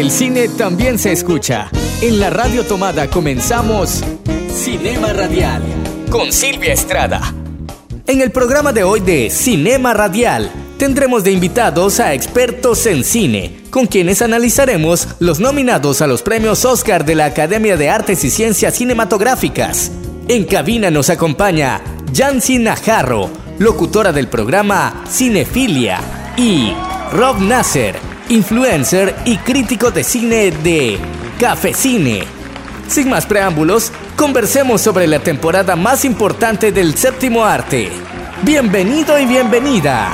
el cine también se escucha. En la radio tomada comenzamos Cinema Radial con Silvia Estrada. En el programa de hoy de Cinema Radial tendremos de invitados a expertos en cine, con quienes analizaremos los nominados a los premios Oscar de la Academia de Artes y Ciencias Cinematográficas. En cabina nos acompaña Jancy Najarro, locutora del programa Cinefilia, y Rob Nasser, influencer y crítico de cine de Café Cine. Sin más preámbulos, conversemos sobre la temporada más importante del séptimo arte. Bienvenido y bienvenida.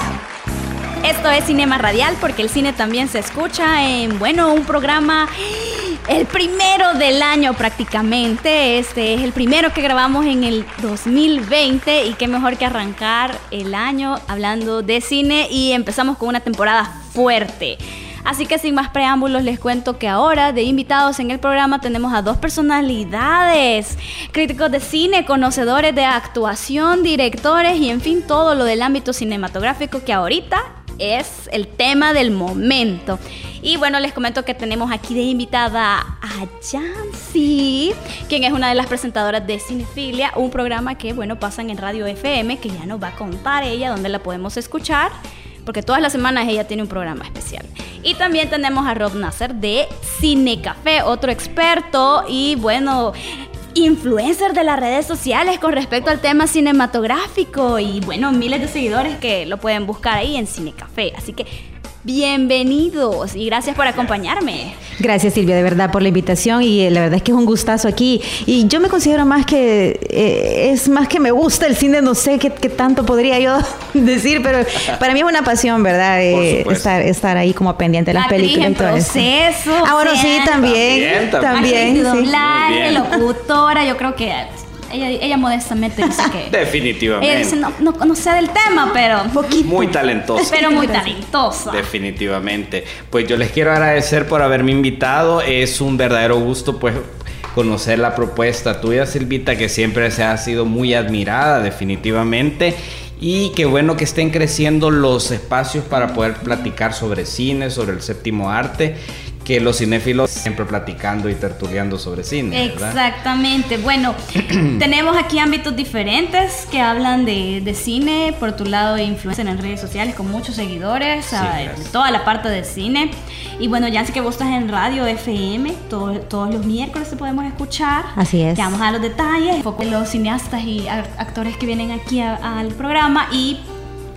Esto es Cinema Radial porque el cine también se escucha en, bueno, un programa, el primero del año prácticamente. Este es el primero que grabamos en el 2020 y qué mejor que arrancar el año hablando de cine y empezamos con una temporada fuerte. Así que sin más preámbulos les cuento que ahora de invitados en el programa tenemos a dos personalidades, críticos de cine, conocedores de actuación, directores y en fin todo lo del ámbito cinematográfico que ahorita es el tema del momento. Y bueno, les comento que tenemos aquí de invitada a Jancy, quien es una de las presentadoras de Cinefilia, un programa que, bueno, pasan en Radio FM, que ya nos va a contar ella dónde la podemos escuchar, porque todas las semanas ella tiene un programa especial. Y también tenemos a Rob Nasser de Cinecafé, otro experto y, bueno, influencer de las redes sociales con respecto al tema cinematográfico y bueno, miles de seguidores que lo pueden buscar ahí en Cinecafé. Así que bienvenidos y gracias por acompañarme. Gracias Silvia, de verdad, por la invitación y eh, la verdad es que es un gustazo aquí. Y yo me considero más que, eh, es más que me gusta el cine, no sé qué, tanto podría yo decir, pero para mí es una pasión, ¿verdad? Eh, estar, estar ahí como pendiente de las películas. En proceso. Ah, bueno, sí, también. También. también, locutora, yo creo que ella, modestamente dice que. Definitivamente. Ella dice, no, no, sé del tema, pero. Muy talentosa. Pero muy talentosa. Definitivamente. Pues yo les quiero agradecer por haberme invitado. Es un verdadero gusto, pues conocer la propuesta tuya, Silvita, que siempre se ha sido muy admirada, definitivamente. Y qué bueno que estén creciendo los espacios para poder platicar sobre cine, sobre el séptimo arte que los cinéfilos siempre platicando y tertuliando sobre cine. Exactamente. Bueno, tenemos aquí ámbitos diferentes que hablan de, de, cine. Por tu lado, influencia en redes sociales con muchos seguidores, toda la parte del cine. Y bueno, ya sé que vos estás en radio FM, todos los miércoles te podemos escuchar. Así es. Te vamos a dar los detalles, los cineastas y actores que vienen aquí al programa y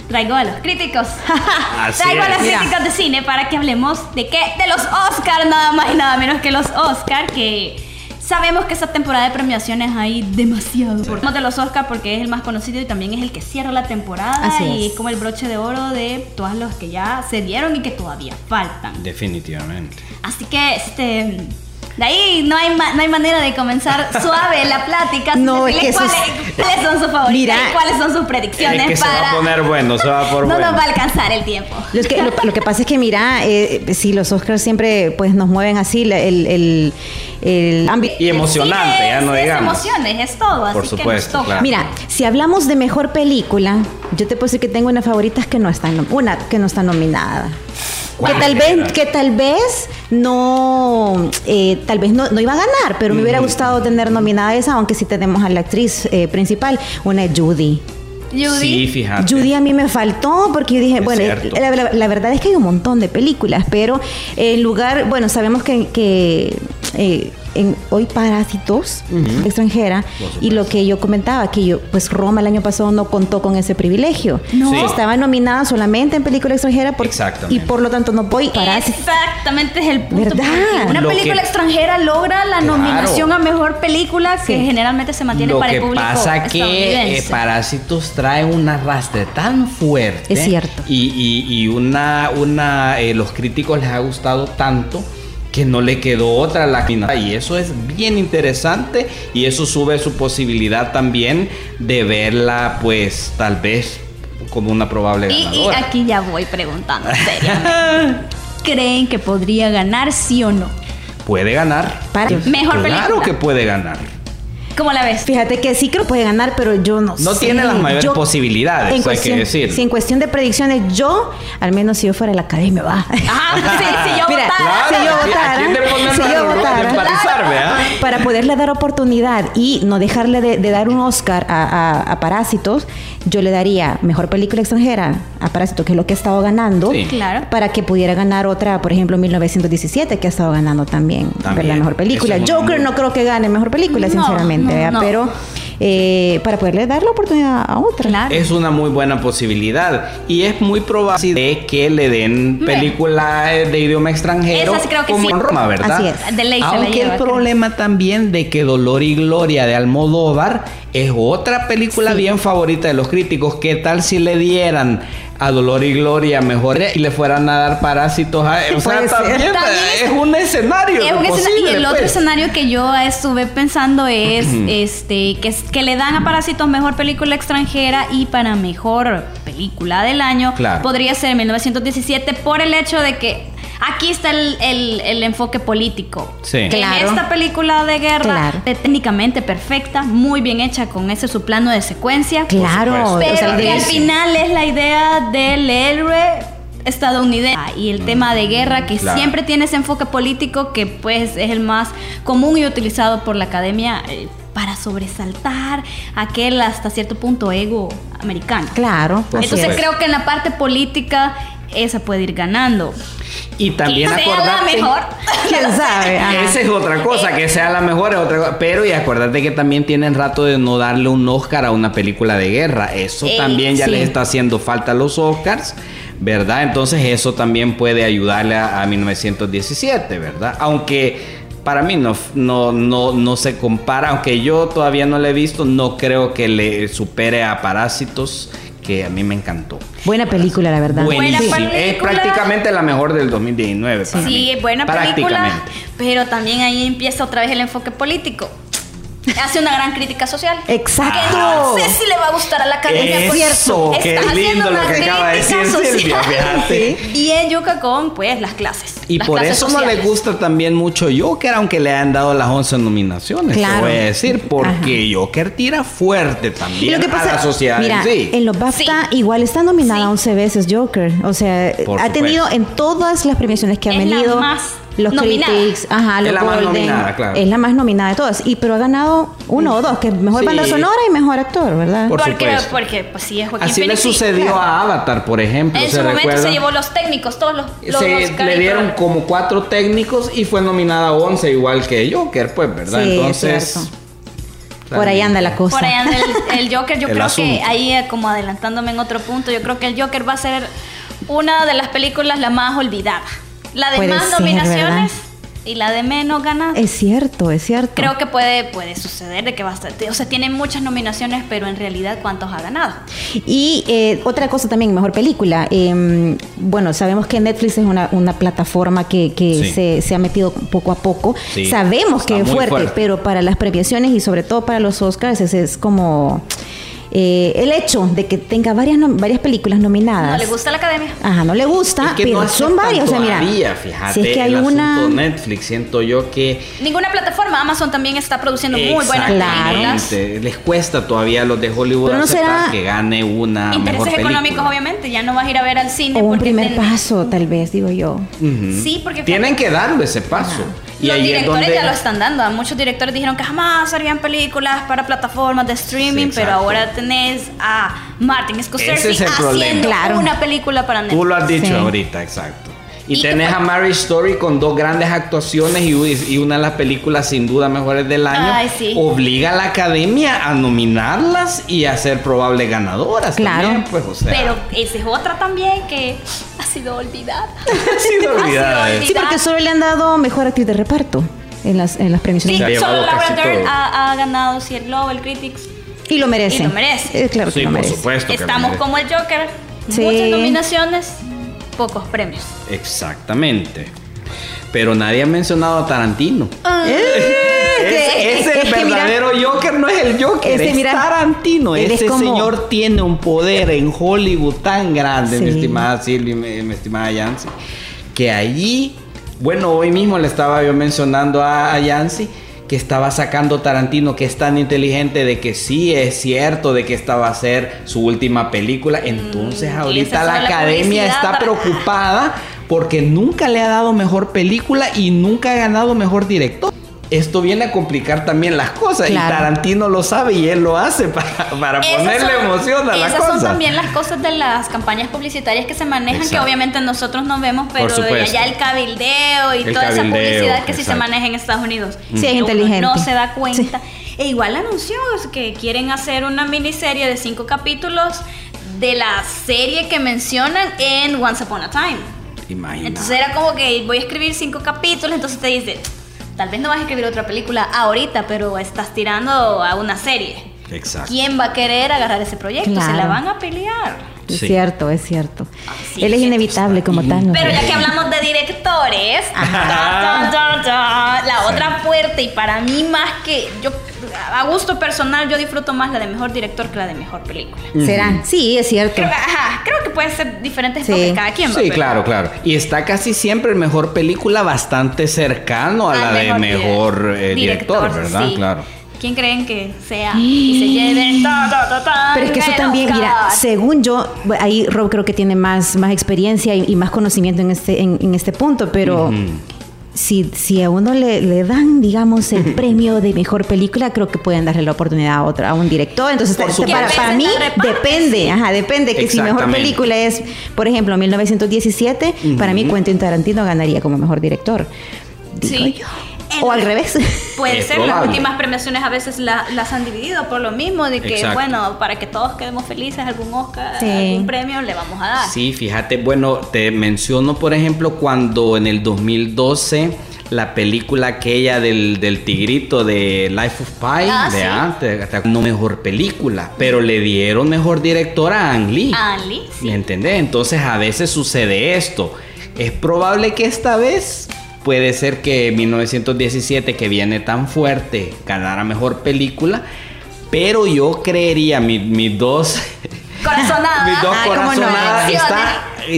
traigo a los críticos. traigo a los críticos de cine para que hablemos de qué? De los Oscars, nada más y nada menos que los Oscars, que sabemos que esta temporada de premiaciones hay demasiado. Hablamos de los Oscars porque es el más conocido y también es el que cierra la temporada y es como el broche de oro de todos los que ya se dieron y que todavía faltan. Definitivamente. Así que este de ahí no hay, no hay manera de comenzar suave la plática. No, es que cuáles, cuáles son sus favoritos cuáles son sus predicciones. Es que se va a poner bueno, se va a poner No nos va a alcanzar el tiempo. Lo que, lo, que pasa es que, mira, eh, si los Oscars siempre pues nos mueven así, el, el, el ámbito. Y emocionante, ya no digamos. Es emociones, es todo. Por supuesto. Mira, si hablamos de mejor película, yo te puedo decir que tengo una favorita que no está, una que no está nominada que tal vez que tal vez no eh, tal vez no, iba a ganar pero me hubiera gustado tener nominada esa aunque sí tenemos a la actriz eh, principal una Judy Judy. Sí, fíjate. Judy a mí me faltó porque yo dije, bueno, la, verdad es que hay un montón de películas, pero en lugar, bueno, sabemos que, que eh, en hoy Parásitos extranjera y lo que yo comentaba que yo pues Roma el año pasado no contó con ese privilegio. No. Estaba nominada solamente en película extranjera por, y por lo tanto no voy Parásitos. Exactamente es el punto ¿verdad? una película extranjera logra la nominación a mejor película que generalmente se mantiene para el público lo que pasa que eh, Parásitos trae un arrastre tan fuerte es cierto. y, y, una una eh, los críticos les ha gustado tanto que no le quedó otra la y eso es bien interesante y eso sube su posibilidad también de verla pues tal vez como una probable ganadora. Y, aquí ya voy preguntando seriamente. ¿Creen que podría ganar sí o no? Puede ganar. Mejor claro que puede ganar. ¿Cómo la ves? Fíjate que sí creo que puede ganar, pero yo no, sé. No tiene las mayores posibilidades, hay cuestión, que decir. Sí, en cuestión de predicciones, yo, al menos si yo fuera la academia, va. Ajá, sí, si yo votara. si yo votara, si yo votara, para poderle dar oportunidad y no dejarle de, dar un Oscar a, Parásitos, yo le daría mejor película extranjera a Parásitos, que es lo que ha estado ganando, claro. para que pudiera ganar otra, por ejemplo, 1917, que ha estado ganando también, también. la mejor película. Joker no creo que gane mejor película, sinceramente pero eh, para poderle dar la oportunidad a otra. Es una muy buena posibilidad y es muy probable de que le den película de idioma extranjero como en Roma, ¿verdad? Así es. Aunque el problema también de que Dolor y Gloria de Almodóvar es otra película bien favorita de los críticos. ¿Qué tal si le dieran a Dolor y Gloria mejor y le fueran a dar parásitos a o sea, también, es un escenario y el otro pues. escenario que yo estuve pensando es este que, que le dan a parásitos mejor película extranjera y para mejor película del año podría ser 1917 por el hecho de que Aquí está el, enfoque político. Sí. En esta película de guerra, técnicamente perfecta, muy bien hecha con ese su plano de secuencia. Claro. Pero que al final es la idea del héroe estadounidense y el tema de guerra que siempre tiene ese enfoque político que pues es el más común y utilizado por la academia eh, para sobresaltar aquel hasta cierto punto ego americano. Claro. Entonces creo que en la parte política esa puede ir ganando. Y también acordarte. mejor. ¿Quién sabe? Esa es otra cosa, que sea la mejor es otra cosa. Pero y acuérdate que también tienen rato de no darle un Oscar a una película de guerra. Eso también ya les está haciendo falta a los Oscars. ¿Verdad? Entonces eso también puede ayudarle a, 1917, ¿verdad? Aunque para mí no, no, no, no se compara, aunque yo todavía no le he visto, no creo que le supere a Parásitos que a mí me encantó. Buena película, la verdad. Buena película. Es prácticamente la mejor del 2019. Para sí, buena película. Pero también ahí empieza otra vez el enfoque político. Hace una gran crítica social. Exacto. Que no sé si le va a gustar a la academia, Eso, por Qué lindo lo que acaba de decir Silvia, fíjate. Y en Yuca con, pues, las clases. Y por eso no le gusta también mucho Joker, aunque le han dado las 11 nominaciones, claro. te voy a decir. Porque Joker tira fuerte también a la sociedad mira, en los BAFTA igual está nominada 11 veces Joker. O sea, ha tenido en todas las premiaciones que ha venido los critics, ajá, los es la más nominada, claro. Es la más nominada de todas. Y pero ha ganado uno o dos, que es mejor banda sonora y mejor actor, ¿verdad? Por porque, porque pues sí es Joaquín Así le sucedió a Avatar, por ejemplo. En su momento se llevó los técnicos, todos los, los se le dieron como cuatro técnicos y fue nominada a 11 igual que Joker, pues, ¿verdad? Sí, Entonces por ahí anda la cosa. Por ahí anda el, Joker. Yo creo que ahí, eh, como adelantándome en otro punto, yo creo que el Joker va a ser una de las películas la más olvidada. La de más nominaciones y la de menos ganas. Es cierto, es cierto. Creo que puede, puede suceder de que bastante. O sea, tiene muchas nominaciones, pero en realidad, ¿cuántos ha ganado? Y eh, otra cosa también, mejor película. Em, bueno, sabemos que Netflix es una, plataforma que, que se, ha metido poco a poco. Sabemos que es fuerte, pero para las premiaciones y sobre todo para los Oscars es como eh, el hecho de que tenga varias, varias películas nominadas. No le gusta la academia. Ajá, no le gusta, pero son varias. O sea, mira, fíjate, si es que hay una. Netflix, siento yo que. Ninguna plataforma, Amazon también está produciendo muy buenas películas. Les cuesta todavía a los de Hollywood pero no será que gane una. Intereses económicos, obviamente. Ya no vas a ir a ver al cine. O un primer paso, tal vez, digo yo. Sí, porque. Tienen que darle ese paso. Y los directores ya lo están dando. Muchos directores dijeron que jamás harían películas para plataformas de streaming, pero ahora tenés a Martin Scorsese haciendo una película para Netflix. Tú lo has dicho ahorita, exacto. Y, tenés a Mary Story con dos grandes actuaciones y, una de las películas sin duda mejores del año. Obliga a la academia a nominarlas y a ser probables ganadoras. Claro. pues, Pero esa es otra también que ha sido olvidada. ha sido olvidada. Sí, porque solo le han dado mejor actriz de reparto en las, en las premiaciones. Sí, solo Laura Dern ha, ganado si el Globo, el Critics. Y lo merece. Y lo merece. Eh, claro que sí, lo por merece. supuesto. Estamos como el Joker. Muchas nominaciones pocos premios. Exactamente. Pero nadie ha mencionado a Tarantino. Ah. ese, el verdadero Joker no es el Joker, es Tarantino. Ese señor tiene un poder en Hollywood tan grande, mi estimada Silvia, mi, mi estimada Yancy, que allí, bueno, hoy mismo le estaba yo mencionando a, a Yancy que estaba sacando Tarantino, que es tan inteligente de que sí es cierto, de que esta va a ser su última película. Entonces ahorita la academia está preocupada porque nunca le ha dado mejor película y nunca ha ganado mejor director esto viene a complicar también las cosas y Tarantino lo sabe y él lo hace para, para ponerle emoción a la cosa. Esas son también las cosas de las campañas publicitarias que se manejan que obviamente nosotros no vemos, pero ya el cabildeo y toda esa publicidad que sí se maneja en Estados Unidos. Sí, es inteligente. No se da cuenta. E igual anunció que quieren hacer una miniserie de cinco capítulos de la serie que mencionan en Once Upon a Time. Imagina. Entonces era como que voy a escribir cinco capítulos, entonces te dice Tal vez no vas a escribir otra película ahorita, pero estás tirando a una serie. Exacto. ¿Quién va a querer agarrar ese proyecto? Se la van a pelear. Es cierto, es cierto. Él es inevitable como tal. Pero ya que hablamos de directores, la otra fuerte y para mí más que yo a gusto personal yo disfruto más la de mejor director que la de mejor película. ¿Será? Sí, es cierto. Creo, creo que puede ser diferente sí. cada quien. Sí, claro, claro. Y está casi siempre el mejor película bastante cercano a la de mejor eh, director, ¿verdad? Claro. ¿Quién creen que sea y se lleve Pero es que eso también, mira, según yo, ahí Rob creo que tiene más, más experiencia y, más conocimiento en este, en, este punto, pero si, si a uno le, le, dan, digamos, el premio de mejor película, creo que pueden darle la oportunidad a otro, a un director. Entonces, para, para, mí depende, ajá, depende que si mejor película es, por ejemplo, 1917, para mí Quentin Tarantino ganaría como mejor director. sí. O al revés. Puede ser, las últimas premiaciones a veces las han dividido por lo mismo, de que, bueno, para que todos quedemos felices, algún Oscar, algún premio le vamos a dar. Sí, fíjate, bueno, te menciono, por ejemplo, cuando en el 2012 la película aquella del, del tigrito de Life of Pi, ah, de antes, no mejor película, pero le dieron mejor director a Ang Lee. Ang Lee, ¿Me entendés? Entonces a veces sucede esto. Es probable que esta vez puede ser que 1917, que viene tan fuerte, ganara mejor película, pero yo creería, mis dos... Corazonadas. mis dos corazonadas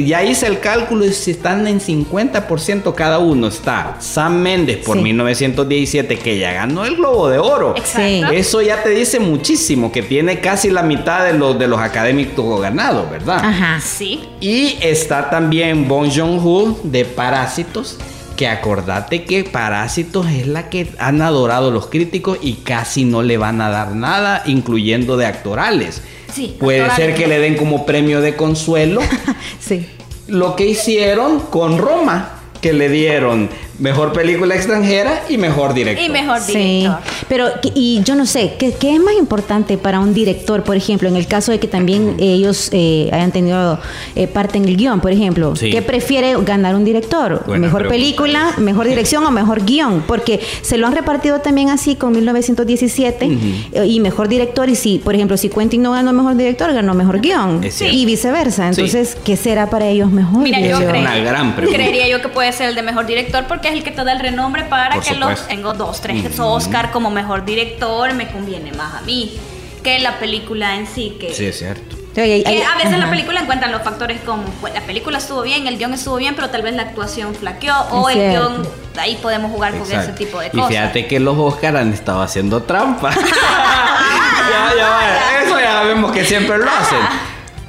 ya hice el cálculo y si están en 50% cada uno está Sam Méndez por 1917 que ya ganó el Globo de Oro. Exacto. Eso ya te dice muchísimo que tiene casi la mitad de los de los académicos ganados, ¿verdad? Ajá. Sí. Y está también Bon Joon-ho de Parásitos que acordate que Parásitos es la que han adorado los críticos y casi no le van a dar nada, incluyendo de actorales. Sí, Puede ser que le den como premio de consuelo. sí. Lo que hicieron con Roma, que le dieron Mejor película extranjera y mejor director. Y mejor director. Sí, pero y yo no sé, ¿qué, es más importante para un director, por ejemplo, en el caso de que también ellos eh, hayan tenido eh, parte en el guion, por ejemplo? ¿Qué prefiere ganar un director? ¿Mejor película, mejor dirección o mejor guion? Porque se lo han repartido también así con 1917 eh, y mejor director. Y si, por ejemplo, si Quentin no ganó mejor director, ganó mejor guion. Y viceversa. Entonces, ¿qué será para ellos mejor? Mira, yo Una gran pregunta. creería yo que puede ser el de mejor director porque es el que te da el renombre para que los tengo dos, tres Oscar como mejor director, me conviene más a mí que la película en sí. Que, sí, es cierto. a veces la película encuentran los factores como pues, la película estuvo bien, el guion estuvo bien, pero tal vez la actuación flaqueó o el guion, ahí podemos jugar con ese tipo de cosas. Y fíjate que los Oscar han estado haciendo trampa. ya, ya, eso ya vemos que siempre lo hacen.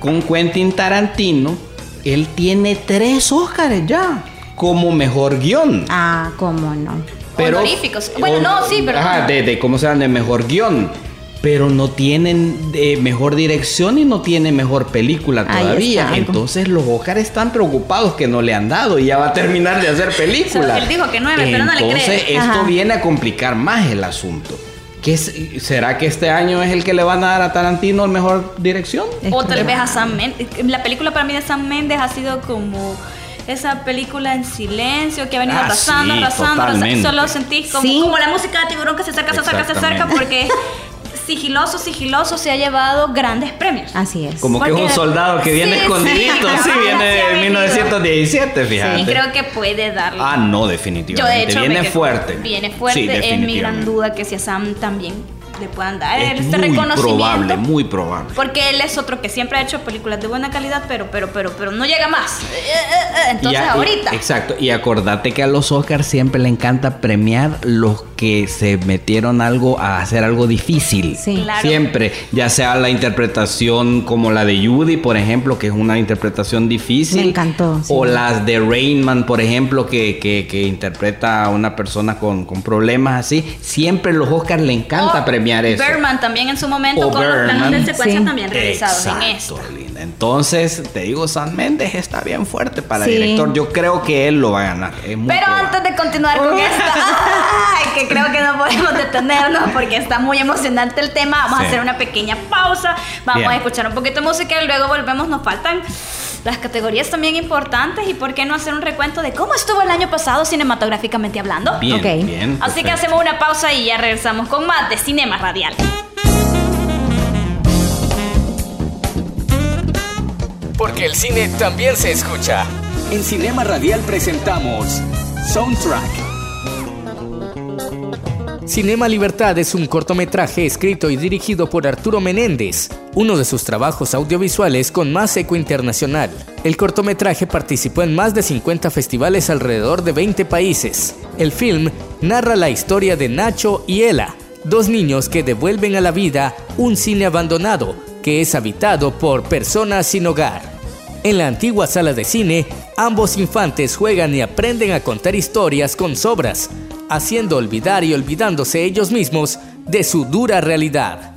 Con Quentin Tarantino, él tiene tres Oscars ya como mejor guion. Ah, cómo no. Pero, Honoríficos. Bueno, no, sí, pero. Ajá, de, cómo se llama, de mejor guion. Pero no tienen de mejor dirección y no tienen mejor película todavía. Entonces los Oscar están preocupados que no le han dado y ya va a terminar de hacer película. Él dijo que nueve, pero no le. Entonces esto viene a complicar más el asunto. ¿Qué ¿Será que este año es el que le van a dar a Tarantino el mejor dirección? O tal vez a Sam Mendes. La película para mí de Sam Mendes ha sido como esa película en silencio que ha venido ah, arrasando, arrasando, solo sentís como, la música de tiburón que se acerca, se acerca, se acerca, porque sigiloso, sigiloso se ha llevado grandes premios. Así es. Como que es un soldado que viene escondidito, sí, viene de 1917, fíjate. Sí, creo que puede darle. Ah, no, definitivamente. viene fuerte. Viene fuerte, es mi gran duda que si a Sam también le puedan dar Es este muy reconocimiento. probable, muy probable. Porque él es otro que siempre ha hecho películas de buena calidad, pero, pero, pero, pero no llega más. Eh, eh, eh, Entonces Y a- y- ahorita. exacto. Y acordate que a los Oscars siempre le encanta premiar los que se metieron algo a hacer algo difícil. Sí. Claro. Siempre, ya sea la interpretación como la de Judy, por ejemplo, que es una interpretación difícil. Me encantó, sí. O las de Rainman, por ejemplo, que, que- que interpreta a una persona con, con problemas así. Siempre los Oscars le encanta O premiar eso. Berman también en su momento O con los planos Berman. de secuencia Sí. también realizados en esto. Exacto, linda. Entonces, te digo, San Méndez está bien fuerte para Sí. director. Yo creo que él lo va a ganar. Es muy Pero probable. antes de continuar con esta, ay, que creo que no podemos detenernos porque está muy emocionante el tema, vamos Sí. a hacer una pequeña pausa, vamos Bien. a escuchar un poquito de música y luego volvemos. Nos faltan las categorías también importantes y por qué no hacer un recuento de cómo estuvo el año pasado cinematográficamente hablando. Bien, bien. Así que hacemos una pausa y ya regresamos con más de Cinema Radial. Porque el cine también se escucha. En Cinema Radial presentamos Soundtrack. Cinema Libertad es un cortometraje escrito y dirigido por Arturo Menéndez, uno de sus trabajos audiovisuales con más eco internacional. El cortometraje participó en más de 50 festivales alrededor de 20 países. El film narra la historia de Nacho y Ela, dos niños que devuelven a la vida un cine abandonado que es habitado por personas sin hogar. En la antigua sala de cine, ambos infantes juegan y aprenden a contar historias con sobras, haciendo olvidar y olvidándose ellos mismos de su dura realidad.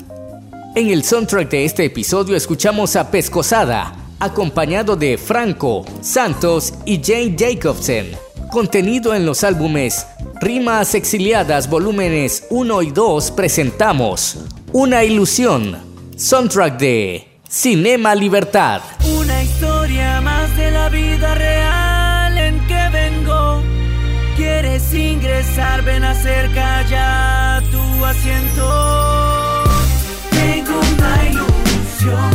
En el soundtrack de este episodio escuchamos a Pescosada, acompañado de Franco, Santos y Jane Jacobsen. Contenido en los álbumes Rimas Exiliadas volúmenes 1 y 2 presentamos Una ilusión, soundtrack de Cinema Libertad. Una historia más de la vida real ¿Quieres ingresar? Ven acerca ya tu asiento. Tengo una ilusión,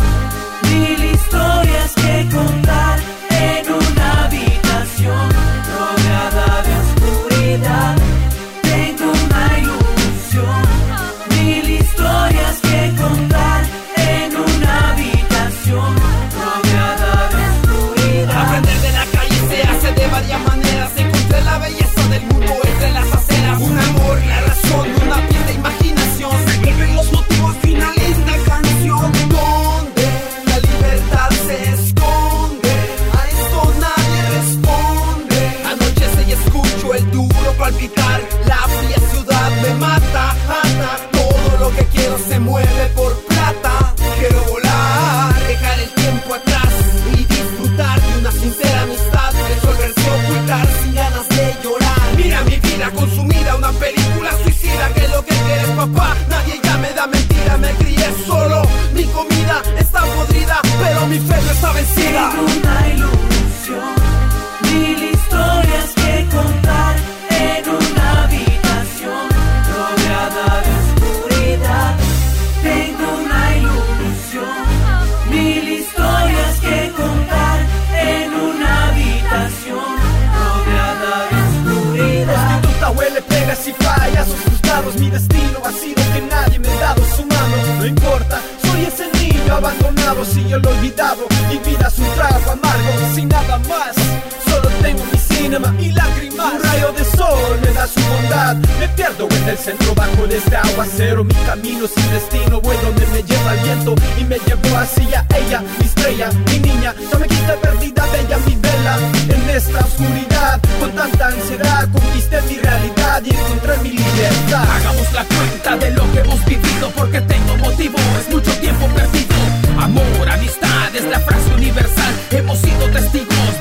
su bondad Me pierdo en el centro bajo de este aguacero. Mi camino sin destino, voy donde me lleva el viento. Y me llevó hacia ella, mi estrella, mi niña. No me quita perdida, bella mi vela. En esta oscuridad, con tanta ansiedad Conquisté mi realidad y encontré mi libertad. Hagamos la cuenta de lo que hemos vivido Porque tengo motivo, es mucho tiempo perdido. Amor, amistad, es la frase universal. Hemos sido testigos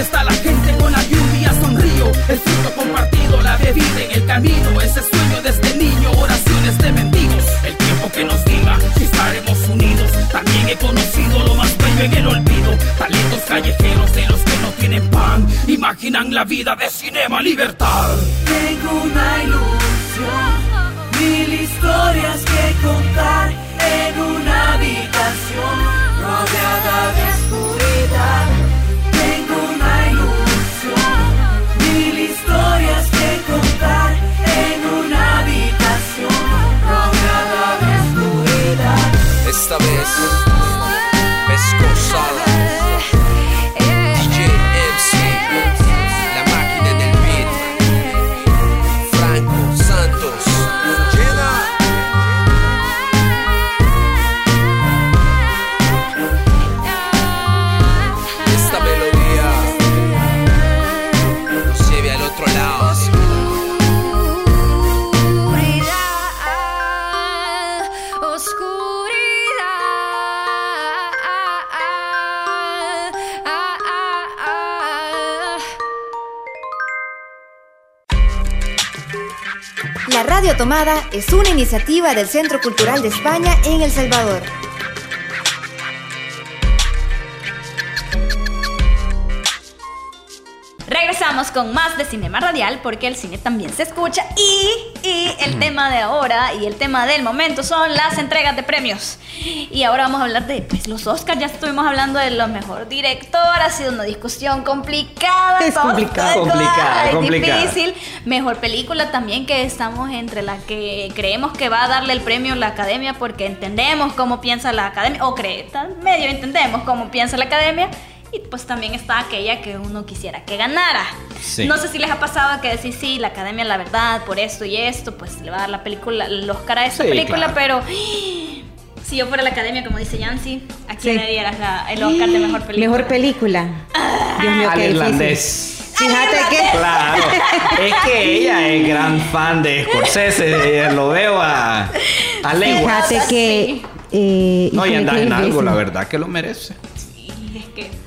está la gente con la lluvia? Sonrío, el fruto compartido, la bebida en el camino. Ese sueño desde niño, oraciones de mendigos. El tiempo que nos diga si estaremos unidos. También he conocido lo más bello en el olvido. Talentos callejeros de los que no tienen pan Imaginan la vida de Cinema Libertad. Tengo una ilusión, mil historias que contar en una habitación rodeada de oscuridad. Es una iniciativa del Centro Cultural de España en El Salvador. Regresamos con más de Cinema Radial porque el cine también se escucha y, y el tema de ahora y el tema del momento son las entregas de premios. Y ahora vamos a hablar de pues, los Oscars. Ya estuvimos hablando de lo mejor director. Ha sido una discusión complicada. Es complicada. Complicada, es complicada. difícil. Mejor película también que estamos entre la que creemos que va a darle el premio la academia porque entendemos cómo piensa la academia o tan medio entendemos cómo piensa la academia. Y pues también está aquella que uno quisiera que ganara. Sí. No sé si les ha pasado que decir, sí, la academia, la verdad, por esto y esto, pues le va a dar la película, el Oscar a esta Sí, película, claro. pero si yo fuera la academia, como dice Yancy, ¿a quién Sí. le dieras la- el Oscar de mejor película? Mejor película. Dios mío, Al qué difícil. irlandés. Fíjate que Claro, es que ella es gran fan de Scorsese, lo veo a, a leguas. Fíjate que. eh, No, y anda en algo, la verdad que lo merece.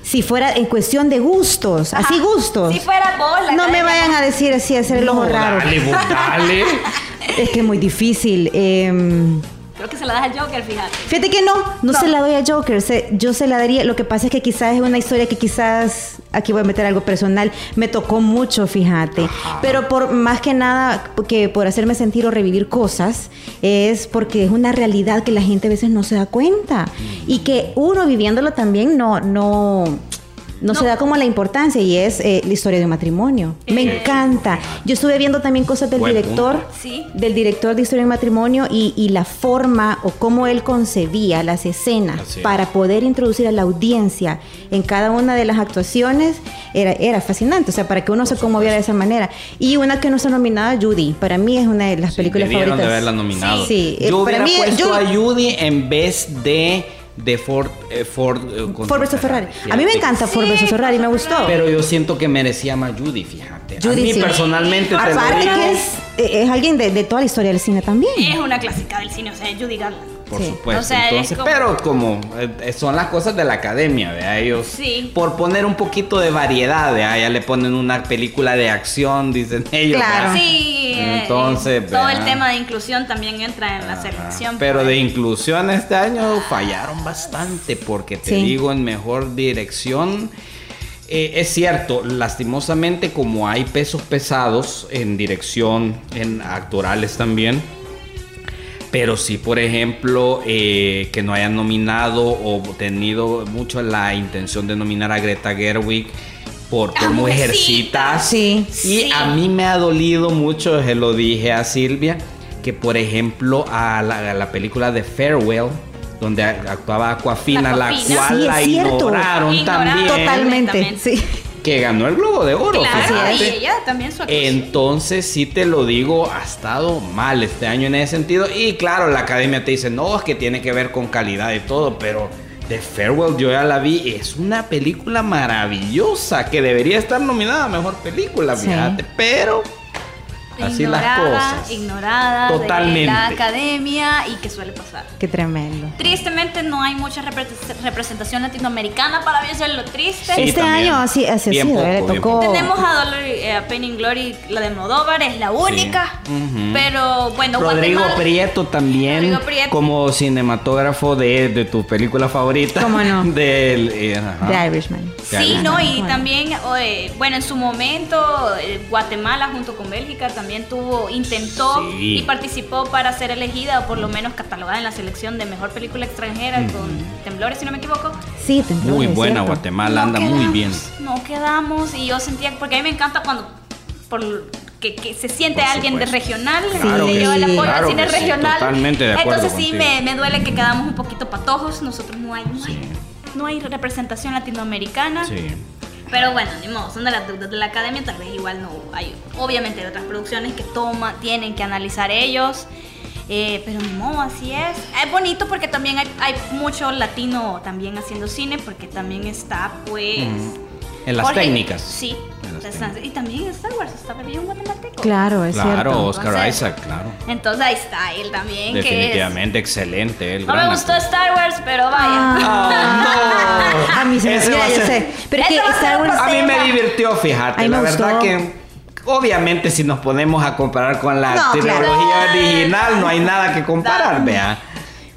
Si fuera en cuestión de gustos, así gustos. Si fuera vos la no me vayan a decir así, hacer el ojo No, raro. Dale, vos, dale. Es que es muy difícil. em, Creo que se la das al Joker, fíjate. Fíjate que no, no, No. se la doy a Joker, se- yo se la daría, lo que pasa es que quizás es una historia que quizás, aquí voy a meter algo personal, me tocó mucho, fíjate, pero por más que nada, que por hacerme sentir o revivir cosas, es porque es una realidad que la gente a veces no se da cuenta. Y que uno viviéndolo también no, no, no, se da como la importancia y es eh, la historia de un matrimonio. Me Eh. encanta. Yo estuve viendo también cosas del Buen director. Sí. del director de Historia de Matrimonio y, y la forma o cómo él concebía las escenas Así para poder introducir a la audiencia en cada una de las actuaciones era, era fascinante, o sea, para que uno se conmoviera de esa manera. Y una que no está nominada, Judy, para mí es una de las películas favoritas. de haberla nominado. Sí, eh, Yo para hubiera mí, puesto yo- a Judy en vez de, de Ford, eh, Ford, eh, Ford vs Ferrari. A mí me encanta Ford vs Ferrari, me gustó. Pero yo siento que merecía más Judy, fíjate. a Judy, mí sí. personalmente te lo digo. que es, eh, es alguien de, de toda la historia del cine también. Es una clásica del cine, o sea, Judy Garland. Por Sí. supuesto. O sea, es Entonces, como- pero como eh, son las cosas de la academia, ¿vea? Ellos, Sí. por poner un poquito de variedad, ¿vea? Ya le ponen una película de acción, dicen ellos. Claro. Sí, eh, Entonces, eh, todo el tema de inclusión también entra en la selección. Pero pues. de inclusión este año fallaron bastante, porque te Sí. digo, en mejor dirección. eh, es cierto, lastimosamente como hay pesos pesados en dirección, en actorales también, pero sí, por ejemplo, eh, que no hayan nominado o tenido mucho la intención de nominar a Greta Gerwig por Ah, cómo Mujercita. ejercita. Sí. Y Sí. a mí me ha dolido mucho, se lo dije a Silvia, que por ejemplo a la, a la película de Farewell, donde actuaba Aquafina, la, Aquafina. cual Sí, es la cierto. ignoraron, Ignoraron. también, Totalmente, sí. Que ganó el Globo de Oro. Claro, y fíjate. ella también su. Entonces, sí te lo digo, ha estado mal este año en ese sentido. Y claro, la academia te dice, no, es que tiene que ver con calidad y todo, pero The Farewell yo ya la vi, es una película maravillosa que debería estar nominada a mejor película, Sí. fíjate, pero así las ignorada, cosas. ignorada de Totalmente. la academia y que suele pasar. Qué tremendo. Tristemente no hay mucha repre- representación latinoamericana, para mí eso es lo triste. Sí, este también. año así, así ha Bien sido, poco, eh, le tocó. Tenemos a Dolor, eh, a Pain and Glory, la de Modóvar, es la única. Pero bueno, Rodrigo Guatemala- Prieto también, Rodrigo Prieto. como cinematógrafo de, de tu película favorita. ¿Cómo no? Del, eh. The Irishman. Sí, no, y Bueno. también, eh, bueno, en su momento, eh, Guatemala junto con Bélgica también tuvo, intentó Sí. y participó para ser elegida o por lo menos catalogada en la selección de mejor película extranjera con Temblores, si no me equivoco. Sí, temblores, Muy buena, cierto. Guatemala No anda muy quedamos, bien. No quedamos y yo sentía, porque a mí me encanta cuando por, que, que se siente Por alguien de regional Claro y le lleva el sí. apoyo Claro al cine que sí, regional. totalmente de acuerdo Entonces sí contigo. me, me duele que quedamos un poquito patojos, nosotros no hay, no hay, no hay representación latinoamericana. Sí. Pero bueno, ni modo, son de las deudas de la academia, tal vez igual no hay. Obviamente hay otras producciones que toma, tienen que analizar ellos. eh, pero modo, así es. Es bonito porque también hay, hay mucho latino también haciendo cine, porque también está, pues. En las Jorge- técnicas. Sí. En las Están- y también Star Wars está bien un guatemalteco. Claro, es Claro, cierto. Oscar Entonces- Isaac, claro. Entonces ahí está él también. Definitivamente excelente. El no me gustó actor. Star Wars, pero vaya. A mí se me mira, yo sé. Pero es que Star Wars. A mí me divirtió, fíjate. Ay, me la verdad que Obviamente, si nos ponemos a comparar con la No, trilogía claro. original, no hay nada que comparar, vea.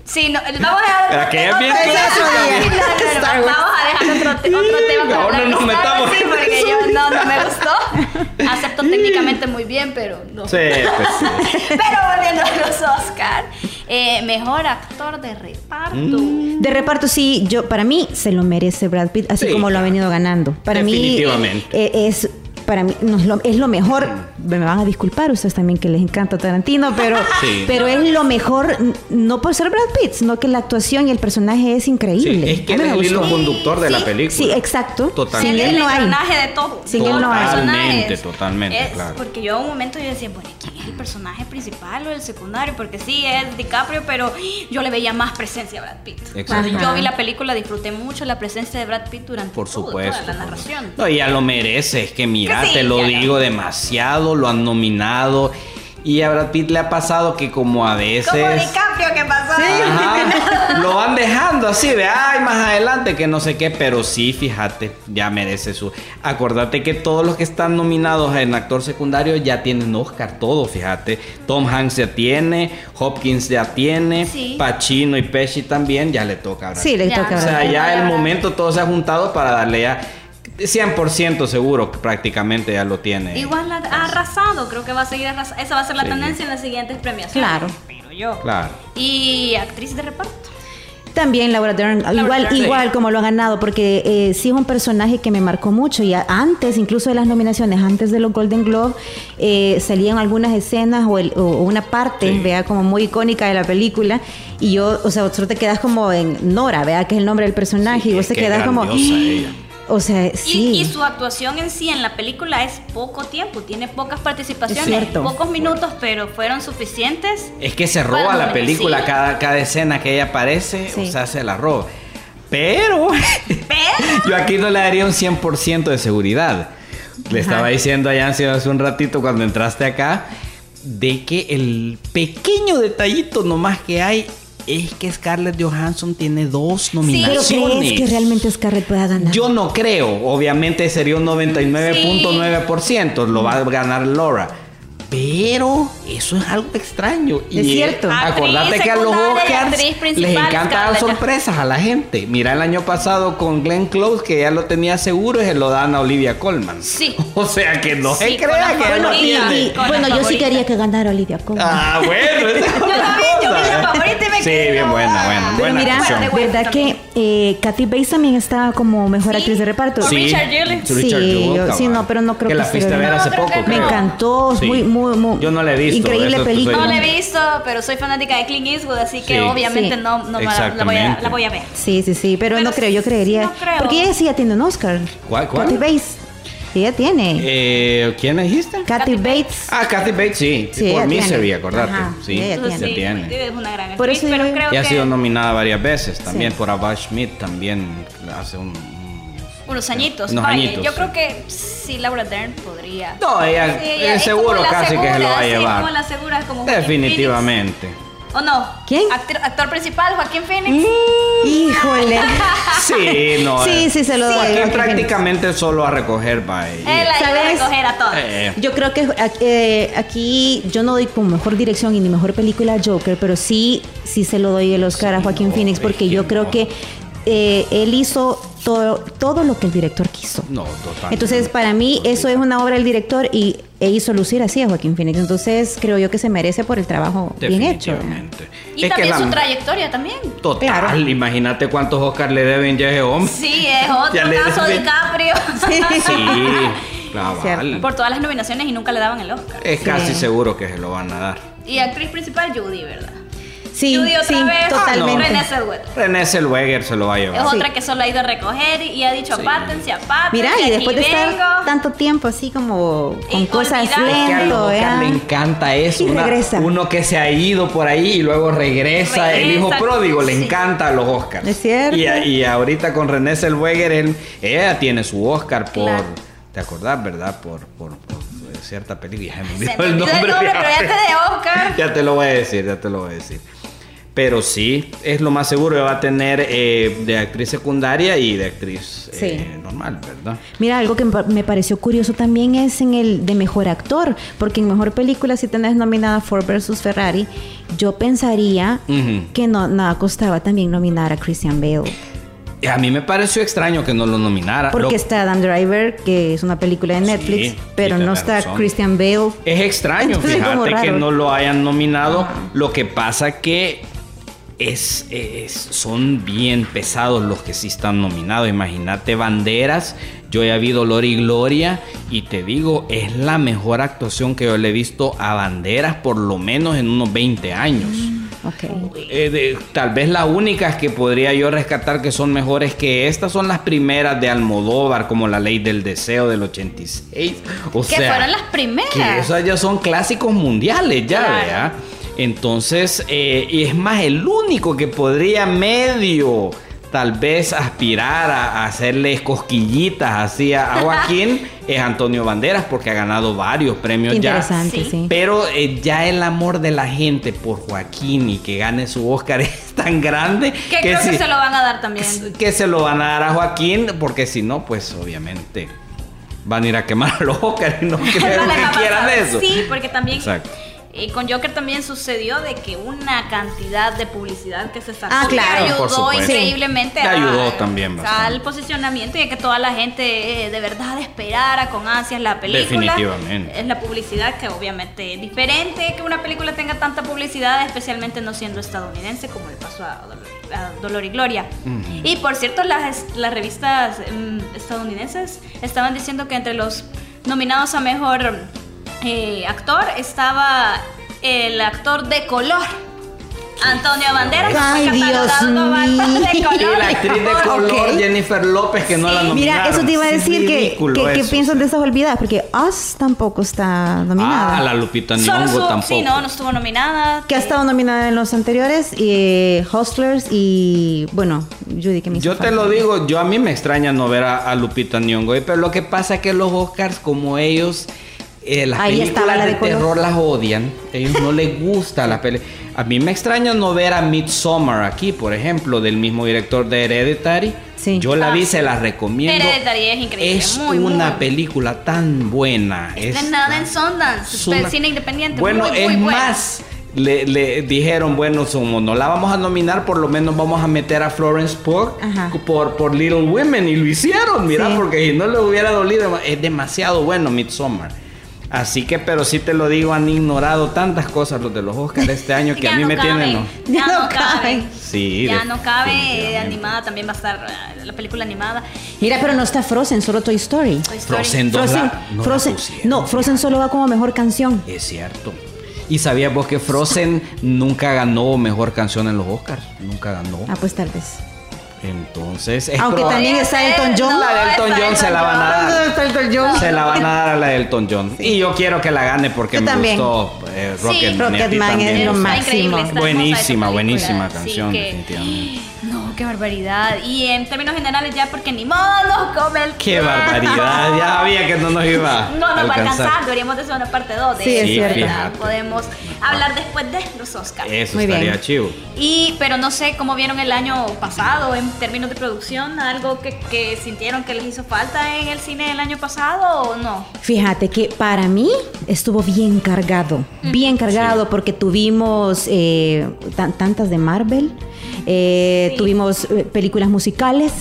Sí, no, vamos a es bien clásica, claro, Vamos a dejar otro, te- otro tema para Ahora nos metamos. Sí, porque yo no, no me gustó. Acepto técnicamente muy bien, pero no. Sí, pues sí. Pero volviendo a los Oscar, eh, mejor actor de reparto. Mm. De reparto, sí, yo para mí se lo merece Brad Pitt, así Sí, como lo ha venido ganando. Para mí Definitivamente. eh, es para mí no es, lo, es lo mejor. Me van a disculpar ustedes también que les encanta Tarantino, pero Sí. pero es lo mejor no por ser Brad Pitt, sino que la actuación y el personaje es Sí, increíble. es que es el hilo conductor de la película. Sí, exacto. Totalmente. Sin el él no hay. personaje de todo. Sin Todo él no hay. Totalmente, totalmente, es claro. Porque yo en un momento yo decía, bueno, ¿quién es el personaje principal o el secundario? Porque sí, es DiCaprio, pero yo le veía más presencia a Brad Pitt. Exacto. Cuando yo vi la película disfruté mucho la presencia de Brad Pitt durante Por todo, supuesto. toda la por- narración. No, ya lo merece, es que mira, Que sí, te lo digo demasiado, lo han nominado. Y a Brad Pitt le ha pasado que como a veces... Como DiCaprio que pasó. Ajá, lo van dejando así de ay más adelante que no sé qué, pero sí, fíjate, ya merece su. Acordate que todos los que están nominados en actor secundario ya tienen Oscar, todo, fíjate. Tom Hanks ya tiene, Hopkins ya tiene, Sí. Pacino y Pesci también, ya le toca a Brad Sí, le toca a o Brad sea, Pitt. ya el momento todo se ha juntado para darle ya 100% seguro que prácticamente ya lo tiene. Igual ha, ha arrasado, creo que va a seguir arrasando. Esa va a ser la Sí. tendencia en las siguientes premiaciones. Claro. Pero yo. Claro. Y actriz de reparto. También Laura Dern, igual, Dern. igual como lo ha ganado, porque eh, sí es un personaje que me marcó mucho y a- antes, incluso de las nominaciones, antes de los Golden Globe, eh, salían algunas escenas o, el- o una parte, Sí. vea, como muy icónica de la película y yo, o sea, solo te quedas como en Nora, vea, que es el nombre del personaje Sí, y vos te que quedas como... ella. O sea, Y, sí. y su actuación en sí en la película es poco tiempo, tiene pocas Es participaciones, cierto. pocos minutos, pero fueron suficientes. Es que se roba la película, cada, cada escena que ella aparece, Sí. o sea, se la roba. Pero Pero yo aquí no le daría un 100% de seguridad. Le Ajá. estaba diciendo a Yancy hace un ratito cuando entraste acá, de que el pequeño detallito nomás que hay es que Scarlett Johansson tiene dos Pero nominaciones. crees que realmente Scarlett pueda ganar. Yo no creo, obviamente sería un 99.9%, lo va a ganar Laura. Pero eso es algo extraño. Es cierto. Acordate Actriz que a los Oscars les encanta dar sorpresas a la gente. Mira el año pasado con Glenn Close, que ya lo tenía seguro, y se lo dan a Olivia Colman. Sí. O sea que no se Sí, crea que tiene. La bueno, yo sí quería que ganara Olivia Colman. Ah, bueno. Yo también, yo vi cosa, la ¿eh? favorita me Sí, quedé, bien buena, buena. Pero buena mira, actuación. ¿verdad que eh, Kathy Bates también está como mejor Sí. actriz de reparto? Con Richard Jewell. Sí, Richard Sí, Jewell, yo- sí, no, pero no creo que que la esté fuiste a ver bien. hace poco. Me creo. encantó, Sí. muy, muy, muy. Yo no la he visto, Increíble eso te película. No la he visto, pero soy fanática de Clint Eastwood, así que Sí. obviamente Sí. no, no me la, la voy a, Exactamente. la voy a ver. Sí, sí, sí, pero, Pero no creo, yo sí, creería. no creo. Porque ella sí ya tiene un Oscar. ¿Cuál, cuál? Kathy Bates. Ella tiene. Eh, ¿Quién dijiste? Kathy Bates. Ah, Kathy Bates, sí. Sí, por ella Misery, tiene. acordate. Ajá, sí, ella ya sí, tiene. es una gran actriz, Por eso pero yo- creo Y ha que sido nominada varias veces también Sí. por Abash Smith, también hace un... un- unos añitos. Unos vaya, añitos, yo sí. creo que sí, Laura Dern podría. No, ella, Sí, eh, es seguro casi que se lo va a segura, sí, llevar. como la segura, como Definitivamente. ¿O no? ¿Quién? Actor, actor principal, Joaquín Phoenix. Híjole. Sí, no. Sí, eh. sí, se lo doy. Joaquín Joaquín prácticamente solo a recoger ir. Él ayuda a ¿Sabes? recoger a todos. Eh, Yo creo que eh, aquí yo no doy como mejor dirección y ni mejor película a Joker, pero sí, sí se lo doy el Oscar a Joaquín no, Phoenix porque que yo no. creo que eh, él hizo todo, todo lo que el director quiso. no, totalmente. Entonces, para mí, eso es una obra del director y e hizo lucir así a Joaquín Phoenix. Entonces, creo yo que se merece por el trabajo bien hecho. Definitivamente. Y Es que también la- su trayectoria también. Total, Claro. imagínate cuántos Oscars le deben ya ese hombre. Sí, es otro caso de. DiCaprio. Sí, cabal. Cierto. Por todas las nominaciones y nunca le daban el Oscar. Es Sí. casi seguro que se lo van a dar. Y actriz principal, Judy, ¿verdad? Sí, Judy otra sí, vez. totalmente. René Zellweger. René Zellweger se lo va a Es llevar. Sí. otra que solo ha ido a recoger y ha dicho Sí. apátense, apátense. Mira, y después de estar vengo. tanto tiempo así como con Y cosas olvidado. Es que a lento, le encanta eso. Y una- regresa. uno que se ha ido por ahí y luego regresa. El hijo pródigo le encanta a los Oscars. Es cierto. Y, y ahorita con René Zellweger, él, ella tiene su Oscar por. Claro. ¿Te acordás, verdad? Por, por, por cierta película. Ya me Se olvidó me el olvidó nombre. el nombre, pero ya te de Oscar. Ya te lo voy a decir, ya te lo voy a decir. Pero sí, es lo más seguro que va a tener eh, de actriz secundaria y de actriz eh, normal, ¿verdad? Mira, algo que me pareció curioso también es en el de mejor actor, porque en mejor película, si tenés nominada Ford vs. Ferrari, yo pensaría que no nada costaba también nominar a Christian Bale. A mí me pareció extraño que no lo nominara. Porque está Adam Driver, que es una película de Netflix, pero no está Christian Bale. Es extraño, fíjate que no lo hayan nominado. Lo que pasa que es, son bien pesados los que sí están nominados. Imagínate Banderas, yo ya vi Dolor y Gloria y te digo, es la mejor actuación que yo le he visto a Banderas por lo menos en unos 20 años. Mm, eh, tal vez las únicas que podría yo rescatar que son mejores que estas son las primeras de Almodóvar, como La Ley del Deseo del 86. O que fueron las primeras. Que esas ya son clásicos mundiales, ya, vea. Entonces, eh, y es más, el único que podría medio tal vez aspirar a, hacerle cosquillitas así a, Joaquín es Antonio Banderas porque ha ganado varios premios Interesante, ya. Sí. Pero eh, ya el amor de la gente por Joaquín y que gane su Oscar es tan grande que, creo que se lo van a dar también. Que se lo van a dar a Joaquín porque si no, pues obviamente van a ir a quemar los Oscar y no creo que quieran eso. Sí, porque también Exacto. Y con Joker también sucedió de que una cantidad de publicidad que se sacó ah, claro. ayudó increíblemente ayudó también al posicionamiento y a que toda la gente eh, de verdad esperara con ansias la película. Definitivamente. Es la publicidad que obviamente es diferente que una película tenga tanta publicidad, especialmente no siendo estadounidense como le pasó a Dolor, y Gloria. Y por cierto, las, las revistas mm, estadounidenses estaban diciendo que entre los nominados a mejor eh, actor estaba el actor de color. Antonio Banderas. Ay, Dios mío. Y la actriz de color, Jennifer López, que no la nominaron. Mira, eso te iba a decir que, que, piensan de esas olvidadas, porque Us tampoco está nominada. Ah, la Lupita Nyong'o tampoco. Sí, no, no estuvo nominada. Que ha estado nominada en los anteriores, y eh, Hustlers y, bueno, Judy que me Yo te lo digo, yo a mí me extraña no ver a, a Lupita Nyong'o, pero lo que pasa es que los Oscars, como ellos eh, las películas de, terror las odian. A ellos no les gusta la película. A mí me extraña no ver a Midsommar aquí, por ejemplo, del mismo director de Hereditary. Yo la vi, ah, se la recomiendo. Hereditary es increíble. Es una película tan buena. Es nada en Sundance, una... cine independiente. Bueno, es más. Le, dijeron, bueno, como no la vamos a nominar, por lo menos vamos a meter a Florence Pugh por, por Little Women. Y lo hicieron, mira, porque si no le hubiera dolido, es demasiado bueno Midsommar. Así que, pero sí te lo digo, han ignorado tantas cosas los de los Oscars este año que a mí me tienen. ¿no? Ya, no cabe. Sí, ya no cabe. animada también va a estar eh, la película animada. Mira, pero no está Frozen, solo Toy Story. Frozen, Frozen, no, Frozen, no, Frozen solo va como mejor canción. Es cierto. ¿Y sabías vos que Frozen nunca ganó mejor canción en los Oscars? Nunca ganó. Ah, pues tal vez. Entonces, aunque también está Elton John. la de Elton John se la van a dar. Se la van a dar a la de Elton John. Y yo quiero que la gane porque me gustó eh, Rocketman. es lo máximo. Buenísima, buenísima canción, definitivamente. No, qué barbaridad. Y en términos generales, ya porque ni modo nos come el. Qué barbaridad. Ya sabía que no nos iba. No nos va a alcanzar. Deberíamos de hacer una parte 2 de sí, es cierto. Podemos hablar después de los Oscars. Eso estaría chivo. Y, pero no sé cómo vieron el año pasado en términos de producción. Algo que, que sintieron que les hizo falta en el cine el año pasado o no. Fíjate que para mí estuvo bien cargado. Bien cargado porque tuvimos eh, tantas de Marvel. Eh, tuvimos eh, películas musicales,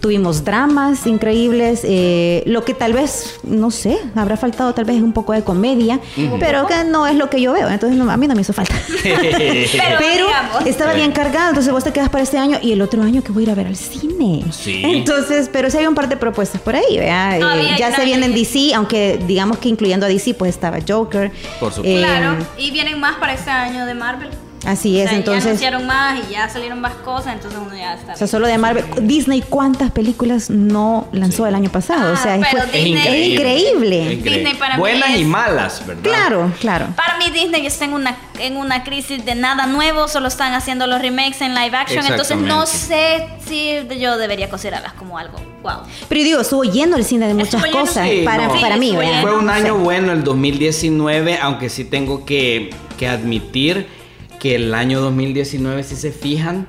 tuvimos dramas increíbles, eh, lo que tal vez, no sé, habrá faltado tal vez un poco de comedia, pero que no es lo que yo veo, entonces a mí no me hizo falta. pero, estaba bien cargado, entonces vos te quedas para este año y el otro año que voy a ir a ver al cine. Entonces, pero sí hay un par de propuestas por ahí, ya se vienen DC, aunque digamos que incluyendo a DC, pues estaba Joker. Por supuesto. claro, y vienen más para este año de Marvel. Así es, entonces. Ya anunciaron más y ya salieron más cosas, entonces uno ya está. O sea, solo de Marvel. Disney, ¿cuántas películas no lanzó el año pasado? o sea, ah, es, increíble. Disney para Buenas y malas, ¿verdad? Claro, claro. Para mí, Disney está en una, en una crisis de nada nuevo, solo están haciendo los remakes en live action, entonces no sé si yo debería considerarlas como algo wow. Pero digo, estuvo yendo el cine de muchas cosas para, para mí. Fue un año bueno el 2019, aunque sí tengo que, que admitir que el año 2019, si se fijan,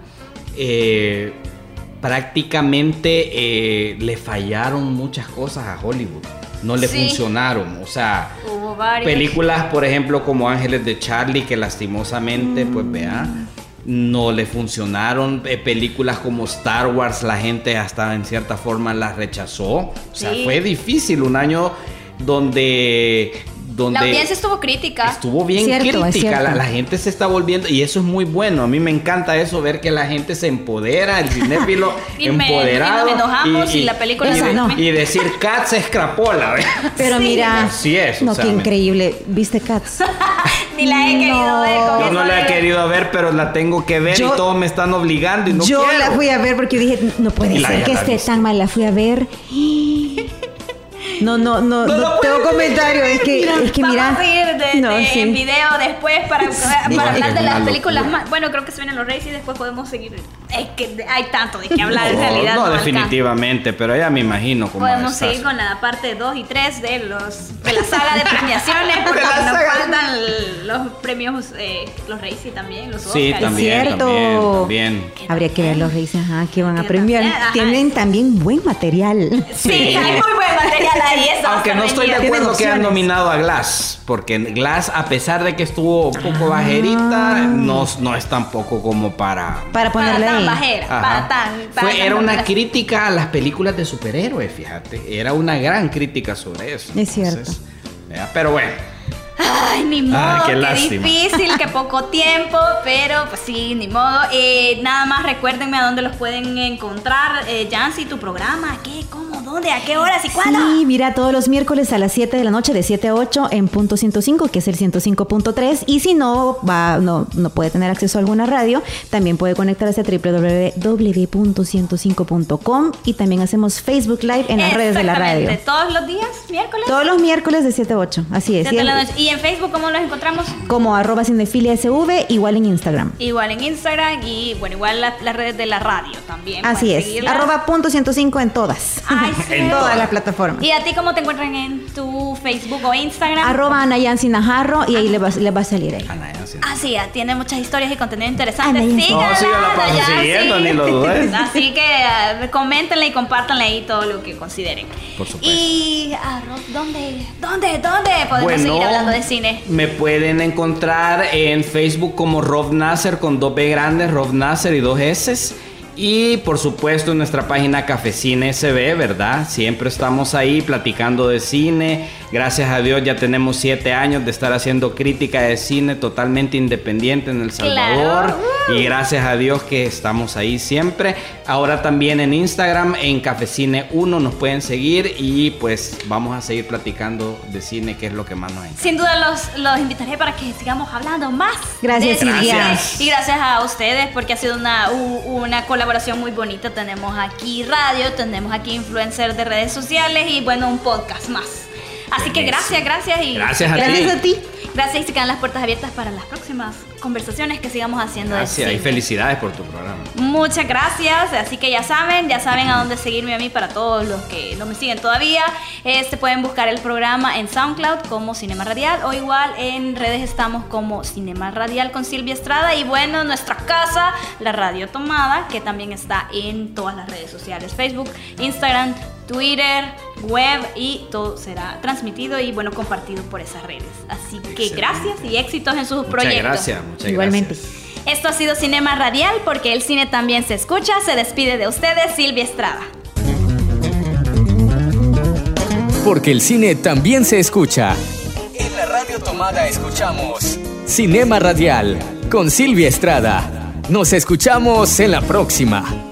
eh, prácticamente eh, le fallaron muchas cosas a Hollywood. No le Sí. funcionaron. O sea, Hubo películas, por ejemplo, como Ángeles de Charlie, que lastimosamente, pues vea, no le funcionaron. Eh, películas como Star Wars, la gente hasta en cierta forma las rechazó. O sea, Sí. fue difícil un año donde... donde La audiencia estuvo crítica. Estuvo bien Cierto, crítica, la, la gente se está volviendo y eso es muy bueno. A mí me encanta eso, ver que la gente se empodera, el cinéfilo Y me- empoderado. y nos enojamos y la película y, se de- no. y. Pero Sí. mira, Así es, o no, sea, qué increíble. ¿Viste Cats? Ni la he querido No. ver. con Yo no la he querido ver, pero la tengo que ver Yo- y todos me están obligando y no Yo quiero. la fui a ver porque dije, no puede Y la- ser que esté tan mal. La fui a ver. No, no, no, No no, lo tengo comentario. Es que, es que Vamos mira. a ir de, no, de- sí. en video después para, para hablar de las películas más. Bueno, creo que se vienen los Reyes y después podemos seguir. Es que hay tanto de qué hablar en realidad. no, definitivamente, pero ya me imagino cómo Podemos seguir con la parte 2 y 3 de los de la saga de premiaciones porque nos faltan los premios eh, los Reyes y también los Oscars. Sí, Es también, cierto. también, también. Habría que ver los reyes, ajá, que van a Que premiar. también, ajá. Tienen también buen material. Sí, hay muy buen material ahí. Aunque no estoy de acuerdo que han nominado a Glass, porque Glass, a pesar de que estuvo un poco bajerita, no, no es tampoco como para... Para Para ponerle tan ahí. bajera, Ajá. para tan, para Fue- tan era una crítica a las películas de superhéroes, fíjate. Era una gran crítica sobre eso. Es cierto. pero bueno, Ay, ni modo, Ay, qué difícil, qué poco tiempo, pero pues sí, ni modo. Eh, nada más recuérdenme a dónde los pueden encontrar. Eh, Jancy, tu programa, ¿qué? ¿Cómo? ¿Dónde? ¿A qué horas y cuándo? Sí, mira, todos los miércoles a las 7 de la noche, de 7 a 8, en punto 105, que es el 105.3. Y si no, va, no, no puede tener acceso a alguna radio, también puede conectarse a www.105.com. Y también hacemos Facebook Live en las redes de la radio. ¿Todos los días? ¿Miércoles? Todos los miércoles de 7 a 8, así es. Siete Y, de la noche. ¿Y en Facebook cómo los encontramos? como arroba cinefilia SV, igual en Instagram. Igual en Instagram y bueno, igual la- las redes de la radio también. Así es. seguirlas. Arroba punto 105 en todas. Ay, sí. en todas las plataformas. ¿Y a ti cómo te encuentran en tu Facebook o Instagram? Arroba Ana Yancy Najarro y ahí le va, le va a salir ahí. Ana, ya sí. Ah, ah, tiene muchas historias y contenido interesante. Síganla, No, sí, yo la paso ya, siguiendo, sí. ni lo dudes. Así que ah, coméntenle y compártanle ahí todo lo que consideren. Por supuesto. Y, ah, Rob, ¿dónde? ¿Dónde? ¿Dónde podemos seguir hablando de cine? Me pueden encontrar en Facebook como Rob Nasser con dos B grandes, Rob Nasser y dos S. Y por supuesto en nuestra página Cafecine SB, ¿verdad? Siempre estamos ahí platicando de cine. Gracias a Dios ya tenemos siete años de estar haciendo crítica de cine totalmente independiente en El Salvador. Claro. Y gracias a Dios que estamos ahí siempre. Ahora también en Instagram, en Cafecine 1 nos pueden seguir y pues vamos a seguir platicando de cine, que es lo que más nos encanta. Sin duda los, los invitaré para que sigamos hablando más. Gracias, de cine. Silvia. Y gracias a ustedes porque ha sido una, una colaboración muy bonita. Tenemos aquí radio, tenemos aquí influencer de redes sociales y bueno, un podcast más. Así que gracias, gracias y Gracias a ti. Gracias a ti. Gracias y se quedan las puertas abiertas para las próximas conversaciones que sigamos haciendo Gracias y felicidades por tu programa. Muchas gracias, así que ya saben, ya saben a dónde seguirme a mí para todos los que no me siguen todavía. Este pueden buscar el programa en SoundCloud como Cinema Radial o igual en redes estamos como Cinema Radial con Silvia Estrada y bueno, nuestra casa, la Radio Tomada, que también está en todas las redes sociales, Facebook, Instagram, Twitter, web y todo será transmitido y bueno, compartido por esas redes. Así que Excelente. gracias y éxitos en sus Muchas proyectos. gracias, muchas Igualmente. gracias. Esto ha sido Cinema Radial porque el cine también se escucha. Se despide de ustedes Silvia Estrada. Porque el cine también se escucha. En la radio tomada escuchamos Cinema Radial con Silvia Estrada. Nos escuchamos en la próxima.